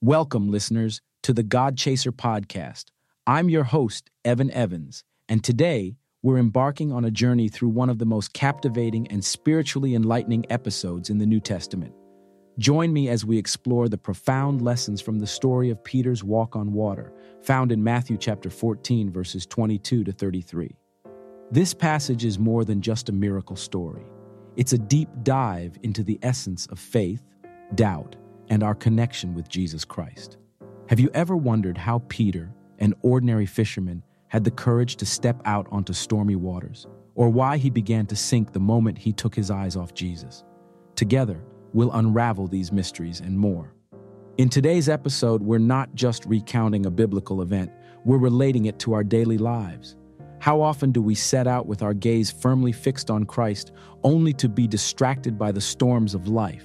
Welcome, listeners, to the God Chaser podcast. I'm your host, Evan Evans, and today we're embarking on a journey through one of the most captivating and spiritually enlightening episodes in the New Testament. Join me as we explore the profound lessons from the story of Peter's walk on water, found in Matthew chapter 14, verses 22 to 33. This passage is more than just a miracle story. It's a deep dive into the essence of faith, doubt, and our connection with Jesus Christ. Have you ever wondered how Peter, an ordinary fisherman, had the courage to step out onto stormy waters, or why he began to sink the moment he took his eyes off Jesus? Together, we'll unravel these mysteries and more. In today's episode, we're not just recounting a biblical event, we're relating it to our daily lives. How often do we set out with our gaze firmly fixed on Christ only to be distracted by the storms of life?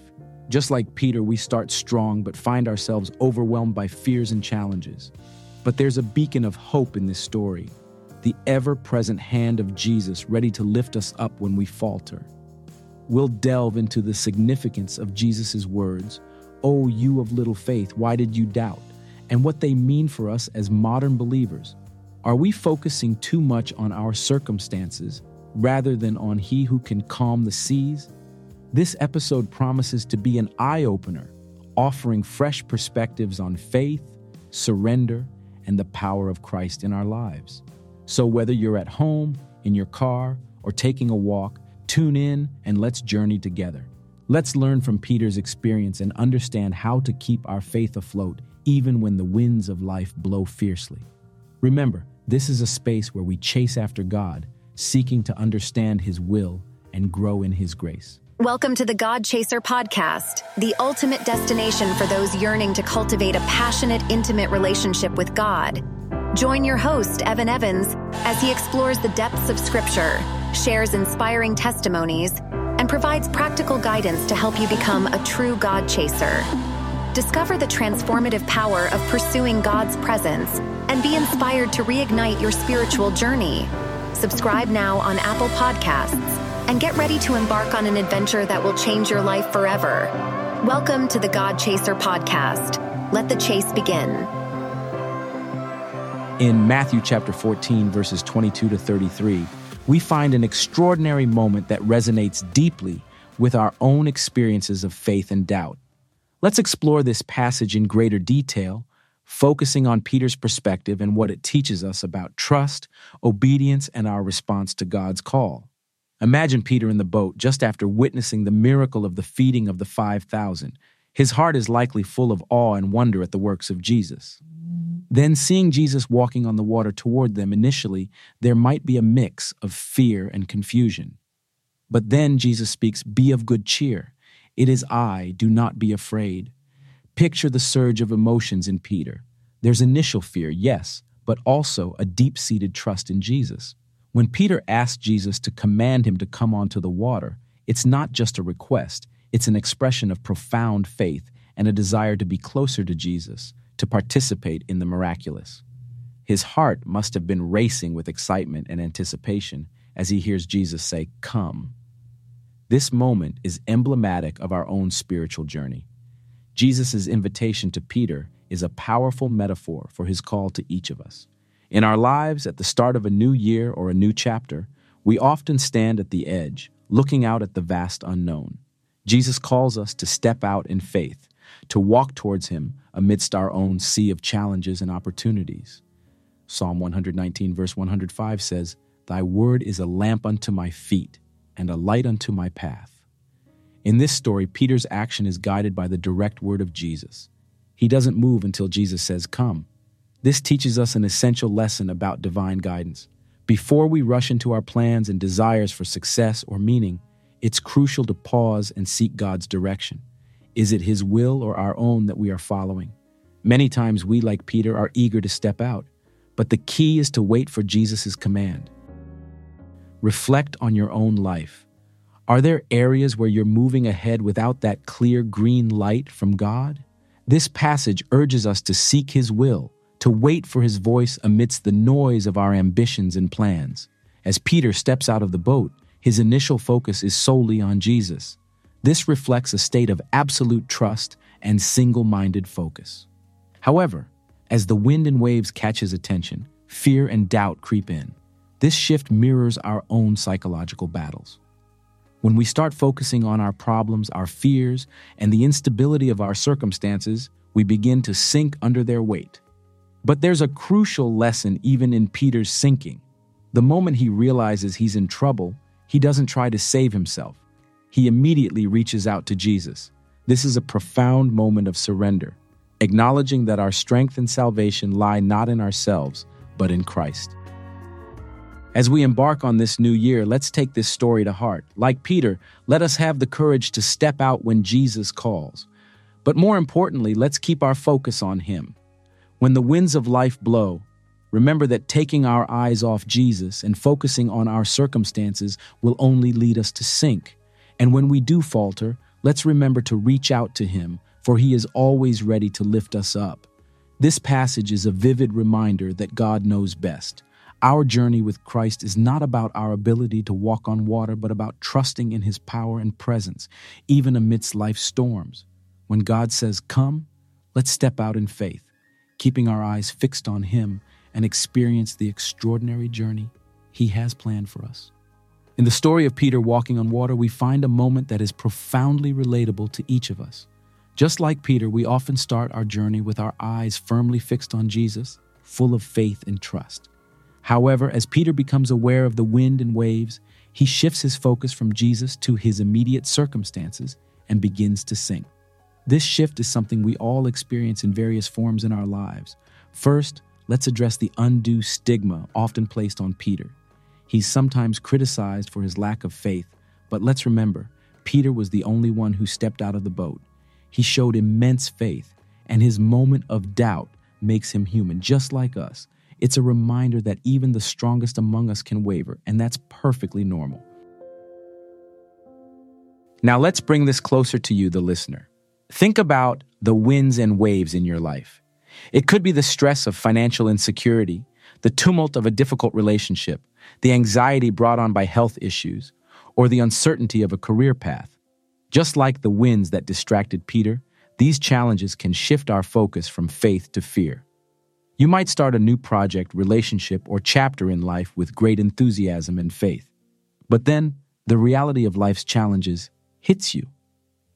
Just like Peter, we start strong but find ourselves overwhelmed by fears and challenges. But there's a beacon of hope in this story the ever present hand of Jesus ready to lift us up when we falter. We'll delve into the significance of Jesus' words, O you of little faith, why did you doubt? and what they mean for us as modern believers. Are we focusing too much on our circumstances rather than on He who can calm the seas? This episode promises to be an eye opener, offering fresh perspectives on faith, surrender, and the power of Christ in our lives. So, whether you're at home, in your car, or taking a walk, tune in and let's journey together. Let's learn from Peter's experience and understand how to keep our faith afloat even when the winds of life blow fiercely. Remember, this is a space where we chase after God, seeking to understand His will and grow in His grace. Welcome to the God Chaser podcast, the ultimate destination for those yearning to cultivate a passionate, intimate relationship with God. Join your host, Evan Evans, as he explores the depths of Scripture, shares inspiring testimonies, and provides practical guidance to help you become a true God chaser. Discover the transformative power of pursuing God's presence and be inspired to reignite your spiritual journey. Subscribe now on Apple Podcasts and get ready to embark on an adventure that will change your life forever. Welcome to the God Chaser podcast. Let the chase begin. In Matthew chapter 14, verses 22 to 33, we find an extraordinary moment that resonates deeply with our own experiences of faith and doubt. Let's explore this passage in greater detail, focusing on Peter's perspective and what it teaches us about trust, obedience, and our response to God's call. Imagine Peter in the boat just after witnessing the miracle of the feeding of the 5,000. His heart is likely full of awe and wonder at the works of Jesus. Then, seeing Jesus walking on the water toward them, initially, there might be a mix of fear and confusion. But then Jesus speaks, Be of good cheer. It is I, do not be afraid. Picture the surge of emotions in Peter. There's initial fear, yes, but also a deep seated trust in Jesus. When Peter asked Jesus to command him to come onto the water, it's not just a request, it's an expression of profound faith and a desire to be closer to Jesus, to participate in the miraculous. His heart must have been racing with excitement and anticipation as he hears Jesus say, Come. This moment is emblematic of our own spiritual journey. Jesus' invitation to Peter is a powerful metaphor for his call to each of us. In our lives, at the start of a new year or a new chapter, we often stand at the edge, looking out at the vast unknown. Jesus calls us to step out in faith, to walk towards Him amidst our own sea of challenges and opportunities. Psalm 119, verse 105 says, Thy word is a lamp unto my feet and a light unto my path. In this story, Peter's action is guided by the direct word of Jesus. He doesn't move until Jesus says, Come. This teaches us an essential lesson about divine guidance. Before we rush into our plans and desires for success or meaning, it's crucial to pause and seek God's direction. Is it His will or our own that we are following? Many times we, like Peter, are eager to step out, but the key is to wait for Jesus' command. Reflect on your own life. Are there areas where you're moving ahead without that clear green light from God? This passage urges us to seek His will to wait for his voice amidst the noise of our ambitions and plans. As Peter steps out of the boat, his initial focus is solely on Jesus. This reflects a state of absolute trust and single minded focus. However, as the wind and waves catch his attention, fear and doubt creep in. This shift mirrors our own psychological battles. When we start focusing on our problems, our fears, and the instability of our circumstances, we begin to sink under their weight. But there's a crucial lesson even in Peter's sinking. The moment he realizes he's in trouble, he doesn't try to save himself. He immediately reaches out to Jesus. This is a profound moment of surrender, acknowledging that our strength and salvation lie not in ourselves, but in Christ. As we embark on this new year, let's take this story to heart. Like Peter, let us have the courage to step out when Jesus calls. But more importantly, let's keep our focus on Him. When the winds of life blow, remember that taking our eyes off Jesus and focusing on our circumstances will only lead us to sink. And when we do falter, let's remember to reach out to Him, for He is always ready to lift us up. This passage is a vivid reminder that God knows best. Our journey with Christ is not about our ability to walk on water, but about trusting in His power and presence, even amidst life's storms. When God says, Come, let's step out in faith, keeping our eyes fixed on Him and experience the extraordinary journey He has planned for us. In the story of Peter walking on water, we find a moment that is profoundly relatable to each of us. Just like Peter, we often start our journey with our eyes firmly fixed on Jesus, full of faith and trust. However, as Peter becomes aware of the wind and waves, he shifts his focus from Jesus to his immediate circumstances and begins to sink. This shift is something we all experience in various forms in our lives. First, let's address the undue stigma often placed on Peter. He's sometimes criticized for his lack of faith, but let's remember, Peter was the only one who stepped out of the boat. He showed immense faith, and his moment of doubt makes him human, just like us. It's a reminder that even the strongest among us can waver, and that's perfectly normal. Now, let's bring this closer to you, the listener. Think about the winds and waves in your life. It could be the stress of financial insecurity, the tumult of a difficult relationship, the anxiety brought on by health issues, or the uncertainty of a career path. Just like the winds that distracted Peter, these challenges can shift our focus from faith to fear. You might start a new project, relationship, or chapter in life with great enthusiasm and faith. But then, the reality of life's challenges hits you.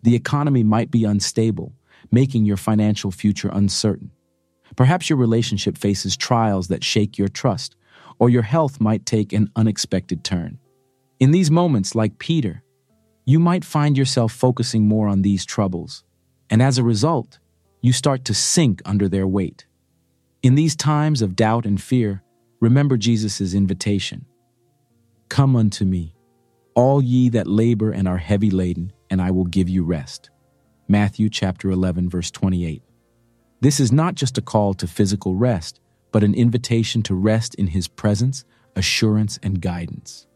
The economy might be unstable, making your financial future uncertain. Perhaps your relationship faces trials that shake your trust, or your health might take an unexpected turn. In these moments, like Peter, you might find yourself focusing more on these troubles, and as a result, you start to sink under their weight. In these times of doubt and fear, remember Jesus' invitation Come unto me, all ye that labor and are heavy laden, and I will give you rest. Matthew chapter 11 verse 28. This is not just a call to physical rest, but an invitation to rest in his presence, assurance, and guidance.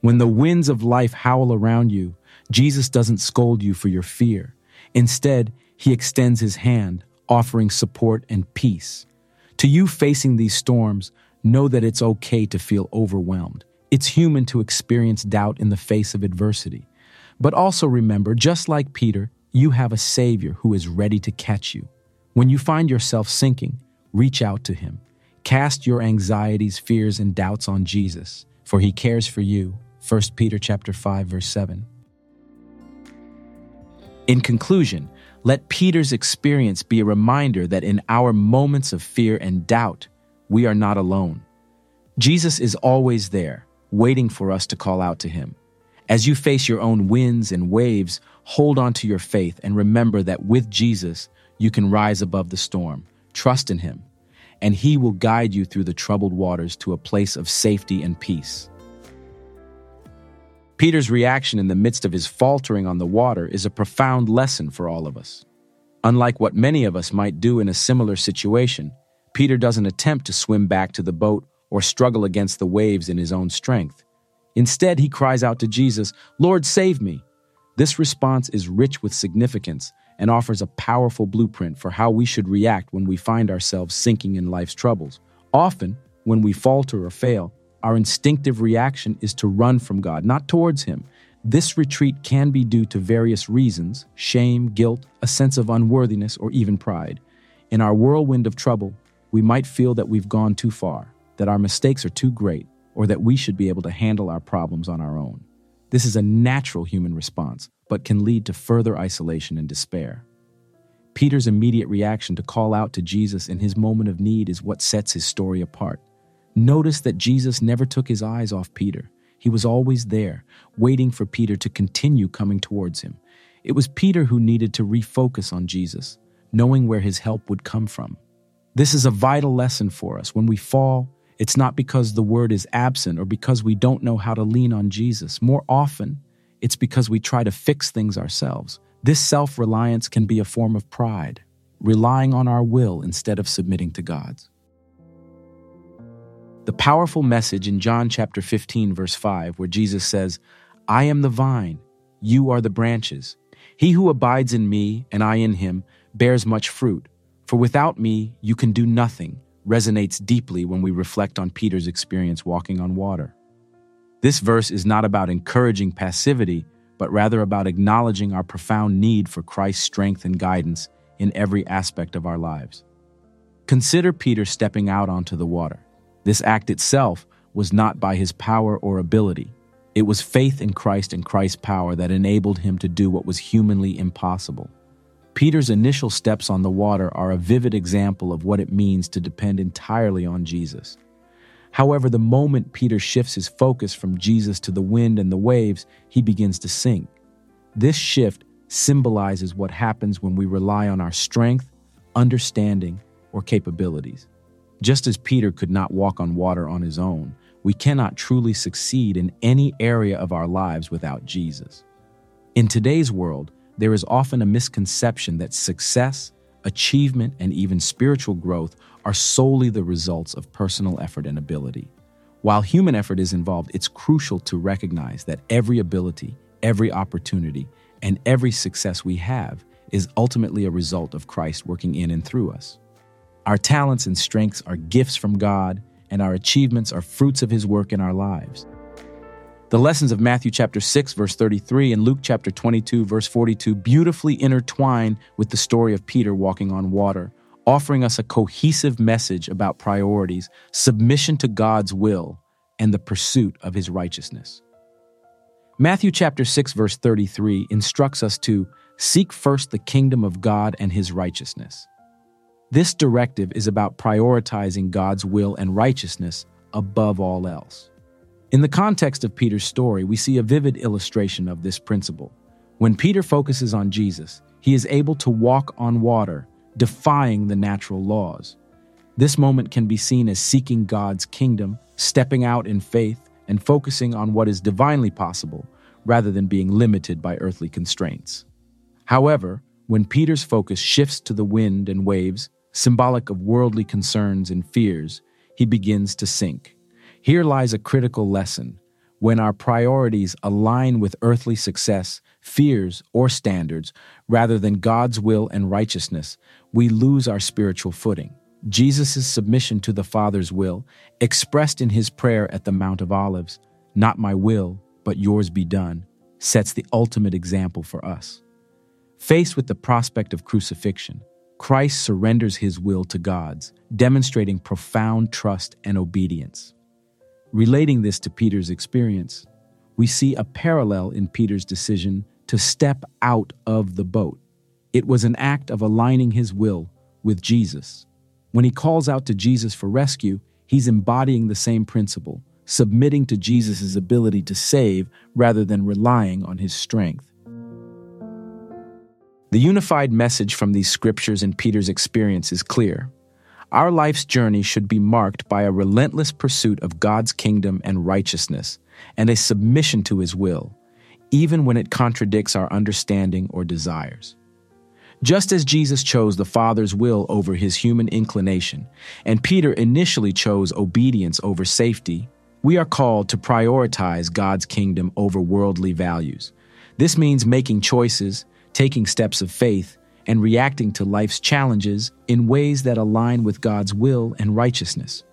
When the winds of life howl around you, Jesus doesn't scold you for your fear. Instead, he extends his hand, offering support and peace. To you facing these storms, know that it's okay to feel overwhelmed. It's human to experience doubt in the face of adversity. But also remember, just like Peter, you have a Savior who is ready to catch you. When you find yourself sinking, reach out to Him. Cast your anxieties, fears, and doubts on Jesus, for He cares for you. 1 Peter chapter 5, verse 7. In conclusion, let Peter's experience be a reminder that in our moments of fear and doubt, we are not alone. Jesus is always there, waiting for us to call out to him. As you face your own winds and waves, hold on to your faith and remember that with Jesus, you can rise above the storm. Trust in him, and he will guide you through the troubled waters to a place of safety and peace. Peter's reaction in the midst of his faltering on the water is a profound lesson for all of us. Unlike what many of us might do in a similar situation, Peter doesn't attempt to swim back to the boat or struggle against the waves in his own strength. Instead, he cries out to Jesus, Lord, save me. This response is rich with significance and offers a powerful blueprint for how we should react when we find ourselves sinking in life's troubles. Often, when we falter or fail, our instinctive reaction is to run from God, not towards Him. This retreat can be due to various reasons shame, guilt, a sense of unworthiness, or even pride. In our whirlwind of trouble, we might feel that we've gone too far, that our mistakes are too great, or that we should be able to handle our problems on our own. This is a natural human response, but can lead to further isolation and despair. Peter's immediate reaction to call out to Jesus in his moment of need is what sets his story apart. Notice that Jesus never took his eyes off Peter. He was always there, waiting for Peter to continue coming towards him. It was Peter who needed to refocus on Jesus, knowing where his help would come from. This is a vital lesson for us. When we fall, it's not because the word is absent or because we don't know how to lean on Jesus. More often, it's because we try to fix things ourselves. This self reliance can be a form of pride, relying on our will instead of submitting to God's. The powerful message in John chapter 15, verse 5, where Jesus says, I am the vine, you are the branches. He who abides in me and I in him bears much fruit, for without me you can do nothing, resonates deeply when we reflect on Peter's experience walking on water. This verse is not about encouraging passivity, but rather about acknowledging our profound need for Christ's strength and guidance in every aspect of our lives. Consider Peter stepping out onto the water. This act itself was not by his power or ability. It was faith in Christ and Christ's power that enabled him to do what was humanly impossible. Peter's initial steps on the water are a vivid example of what it means to depend entirely on Jesus. However, the moment Peter shifts his focus from Jesus to the wind and the waves, he begins to sink. This shift symbolizes what happens when we rely on our strength, understanding, or capabilities. Just as Peter could not walk on water on his own, we cannot truly succeed in any area of our lives without Jesus. In today's world, there is often a misconception that success, achievement, and even spiritual growth are solely the results of personal effort and ability. While human effort is involved, it's crucial to recognize that every ability, every opportunity, and every success we have is ultimately a result of Christ working in and through us. Our talents and strengths are gifts from God, and our achievements are fruits of His work in our lives. The lessons of Matthew chapter 6 verse 33 and Luke chapter 22 verse 42 beautifully intertwine with the story of Peter walking on water, offering us a cohesive message about priorities, submission to God's will, and the pursuit of his righteousness. Matthew chapter 6 verse 33 instructs us to seek first the kingdom of God and his righteousness. This directive is about prioritizing God's will and righteousness above all else. In the context of Peter's story, we see a vivid illustration of this principle. When Peter focuses on Jesus, he is able to walk on water, defying the natural laws. This moment can be seen as seeking God's kingdom, stepping out in faith, and focusing on what is divinely possible rather than being limited by earthly constraints. However, when Peter's focus shifts to the wind and waves, symbolic of worldly concerns and fears, he begins to sink. Here lies a critical lesson. When our priorities align with earthly success, fears, or standards, rather than God's will and righteousness, we lose our spiritual footing. Jesus' submission to the Father's will, expressed in his prayer at the Mount of Olives, not my will, but yours be done, sets the ultimate example for us. Faced with the prospect of crucifixion, Christ surrenders his will to God's, demonstrating profound trust and obedience. Relating this to Peter's experience, we see a parallel in Peter's decision to step out of the boat. It was an act of aligning his will with Jesus. When he calls out to Jesus for rescue, he's embodying the same principle, submitting to Jesus' ability to save rather than relying on his strength. The unified message from these scriptures and Peter's experience is clear. Our life's journey should be marked by a relentless pursuit of God's kingdom and righteousness, and a submission to His will, even when it contradicts our understanding or desires. Just as Jesus chose the Father's will over his human inclination, and Peter initially chose obedience over safety, we are called to prioritize God's kingdom over worldly values. This means making choices, taking steps of faith, and reacting to life's challenges in ways that align with God's will and righteousness.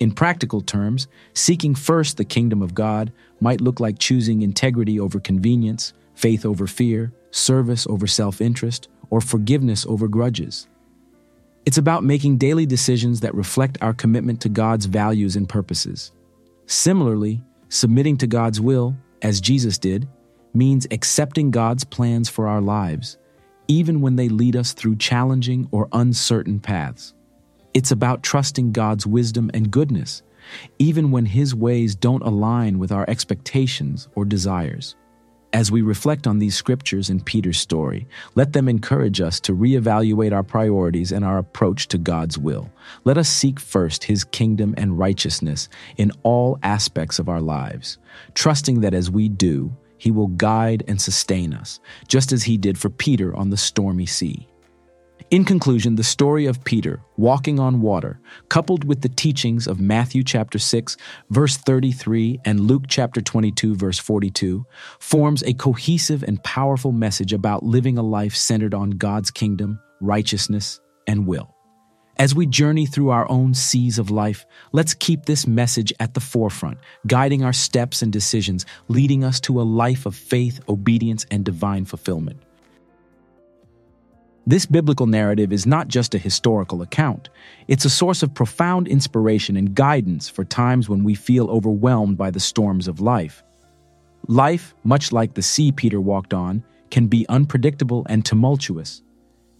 In practical terms, seeking first the kingdom of God might look like choosing integrity over convenience, faith over fear, service over self interest, or forgiveness over grudges. It's about making daily decisions that reflect our commitment to God's values and purposes. Similarly, submitting to God's will, as Jesus did, means accepting God's plans for our lives, even when they lead us through challenging or uncertain paths. It's about trusting God's wisdom and goodness, even when His ways don't align with our expectations or desires. As we reflect on these scriptures in Peter's story, let them encourage us to reevaluate our priorities and our approach to God's will. Let us seek first His kingdom and righteousness in all aspects of our lives, trusting that as we do, He will guide and sustain us, just as He did for Peter on the stormy sea. In conclusion, the story of Peter walking on water, coupled with the teachings of Matthew chapter 6, verse 33, and Luke chapter 22, verse 42, forms a cohesive and powerful message about living a life centered on God's kingdom, righteousness, and will. As we journey through our own seas of life, let's keep this message at the forefront, guiding our steps and decisions, leading us to a life of faith, obedience, and divine fulfillment. This biblical narrative is not just a historical account, it's a source of profound inspiration and guidance for times when we feel overwhelmed by the storms of life. Life, much like the sea Peter walked on, can be unpredictable and tumultuous.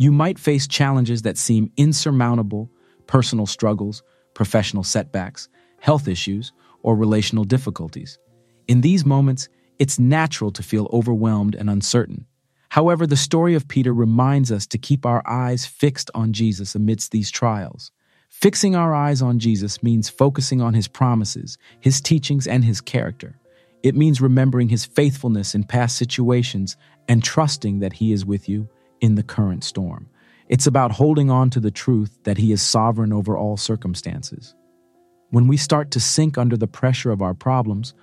You might face challenges that seem insurmountable personal struggles, professional setbacks, health issues, or relational difficulties. In these moments, it's natural to feel overwhelmed and uncertain. However, the story of Peter reminds us to keep our eyes fixed on Jesus amidst these trials. Fixing our eyes on Jesus means focusing on his promises, his teachings, and his character. It means remembering his faithfulness in past situations and trusting that he is with you in the current storm. It's about holding on to the truth that he is sovereign over all circumstances. When we start to sink under the pressure of our problems,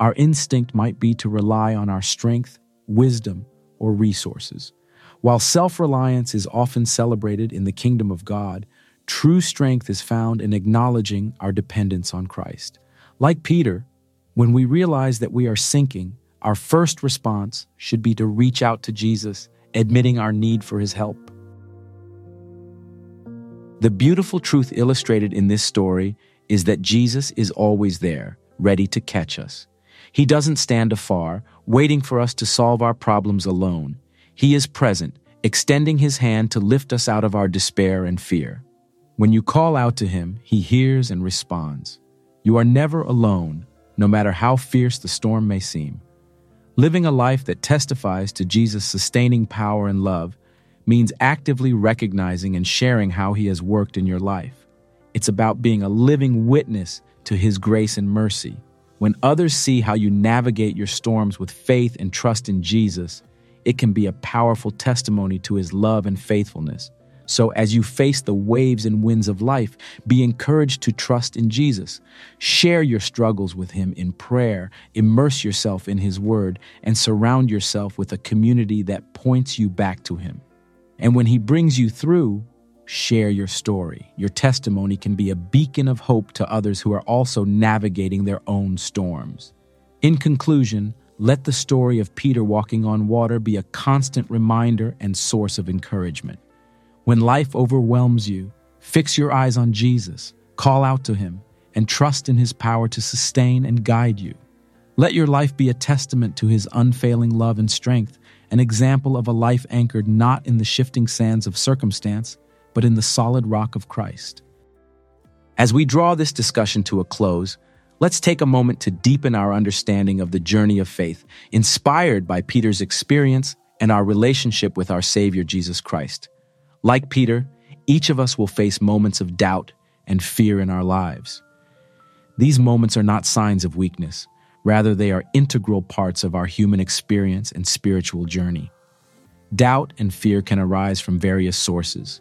our instinct might be to rely on our strength, wisdom, or resources. While self reliance is often celebrated in the kingdom of God, true strength is found in acknowledging our dependence on Christ. Like Peter, when we realize that we are sinking, our first response should be to reach out to Jesus, admitting our need for his help. The beautiful truth illustrated in this story is that Jesus is always there, ready to catch us. He doesn't stand afar, waiting for us to solve our problems alone. He is present, extending his hand to lift us out of our despair and fear. When you call out to him, he hears and responds. You are never alone, no matter how fierce the storm may seem. Living a life that testifies to Jesus' sustaining power and love means actively recognizing and sharing how he has worked in your life. It's about being a living witness to his grace and mercy when others see how you navigate your storms with faith and trust in Jesus, it can be a powerful testimony to his love and faithfulness. So, as you face the waves and winds of life, be encouraged to trust in Jesus. Share your struggles with Him in prayer, immerse yourself in His Word, and surround yourself with a community that points you back to Him. And when He brings you through, share your story. Your testimony can be a beacon of hope to others who are also navigating their own storms. In conclusion, let the story of Peter walking on water be a constant reminder and source of encouragement. When life overwhelms you, fix your eyes on Jesus, call out to him, and trust in his power to sustain and guide you. Let your life be a testament to his unfailing love and strength, an example of a life anchored not in the shifting sands of circumstance, but in the solid rock of Christ. As we draw this discussion to a close, let's take a moment to deepen our understanding of the journey of faith, inspired by Peter's experience and our relationship with our Savior Jesus Christ. Like Peter, each of us will face moments of doubt and fear in our lives. These moments are not signs of weakness, rather, they are integral parts of our human experience and spiritual journey. Doubt and fear can arise from various sources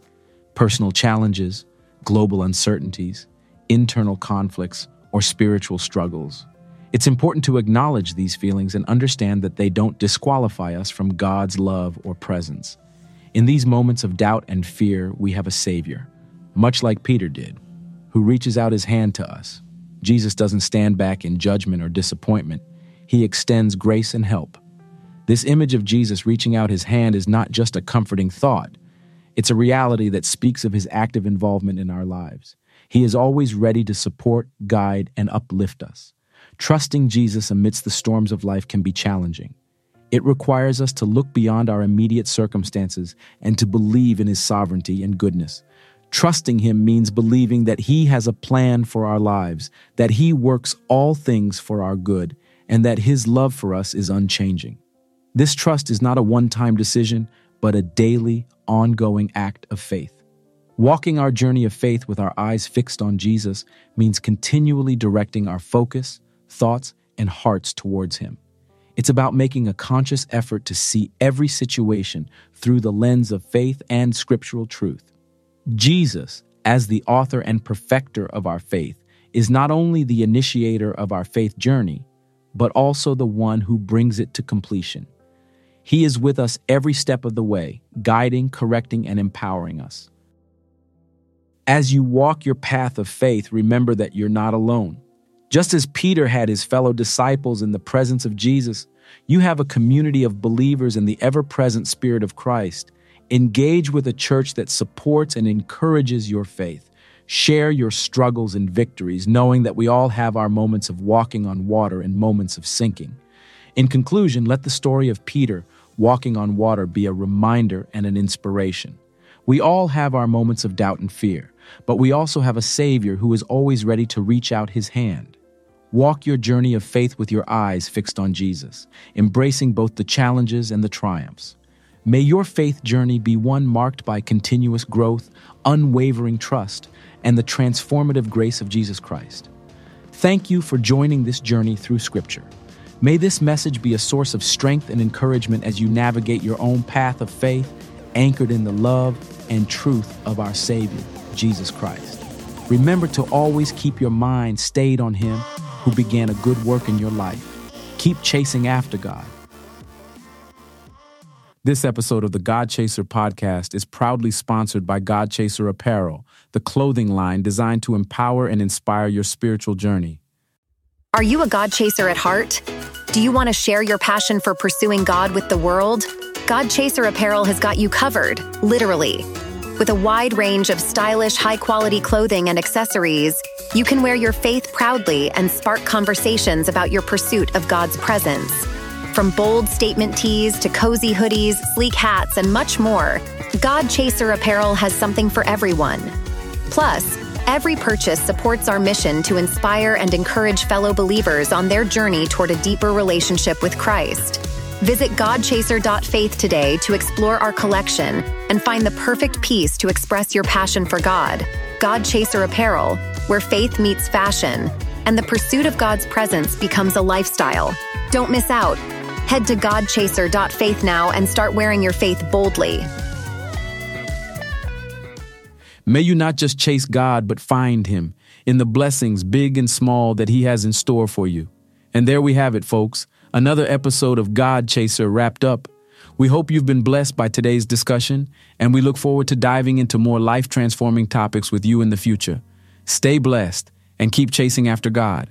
personal challenges, global uncertainties, internal conflicts, or spiritual struggles. It's important to acknowledge these feelings and understand that they don't disqualify us from God's love or presence. In these moments of doubt and fear, we have a Savior, much like Peter did, who reaches out his hand to us. Jesus doesn't stand back in judgment or disappointment, he extends grace and help. This image of Jesus reaching out his hand is not just a comforting thought, It's a reality that speaks of his active involvement in our lives. He is always ready to support, guide, and uplift us. Trusting Jesus amidst the storms of life can be challenging. It requires us to look beyond our immediate circumstances and to believe in his sovereignty and goodness. Trusting him means believing that he has a plan for our lives, that he works all things for our good, and that his love for us is unchanging. This trust is not a one time decision, but a daily, ongoing act of faith. Walking our journey of faith with our eyes fixed on Jesus means continually directing our focus, thoughts, and hearts towards him. It's about making a conscious effort to see every situation through the lens of faith and scriptural truth. Jesus, as the author and perfecter of our faith, is not only the initiator of our faith journey, but also the one who brings it to completion. He is with us every step of the way, guiding, correcting, and empowering us. As you walk your path of faith, remember that you're not alone. Just as Peter had his fellow disciples in the presence of Jesus, you have a community of believers in the ever present Spirit of Christ Engage with a church that supports and encourages your faith. Share your struggles and victories, knowing that we all have our moments of walking on water and moments of sinking. In conclusion, let the story of Peter walking on water be a reminder and an inspiration. We all have our moments of doubt and fear, but we also have a Savior who is always ready to reach out his hand. Walk your journey of faith with your eyes fixed on Jesus, embracing both the challenges and the triumphs. May your faith journey be one marked by continuous growth, unwavering trust, and the transformative grace of Jesus Christ. Thank you for joining this journey through Scripture. May this message be a source of strength and encouragement as you navigate your own path of faith, anchored in the love and truth of our Savior, Jesus Christ. Remember to always keep your mind stayed on Him who began a good work in your life. Keep chasing after God this episode of the God Chaser podcast is proudly sponsored by God Chaser Apparel, the clothing line designed to empower and inspire your spiritual journey. Are you a God Chaser at heart? Do you want to share your passion for pursuing God with the world? God Chaser Apparel has got you covered, literally. With a wide range of stylish, high quality clothing and accessories, you can wear your faith proudly and spark conversations about your pursuit of God's presence. From bold statement tees to cozy hoodies, sleek hats, and much more, God Chaser Apparel has something for everyone. Plus, every purchase supports our mission to inspire and encourage fellow believers on their journey toward a deeper relationship with Christ. Visit godchaser.faith today to explore our collection and find the perfect piece to express your passion for God. God Chaser Apparel, where faith meets fashion, and the pursuit of God's presence becomes a lifestyle. Don't miss out. Head to godchaser.faith now and start wearing your faith boldly. May you not just chase God, but find Him in the blessings, big and small, that He has in store for you. And there we have it, folks. Another episode of God Chaser wrapped up. We hope you've been blessed by today's discussion, and we look forward to diving into more life transforming topics with you in the future. Stay blessed and keep chasing after God.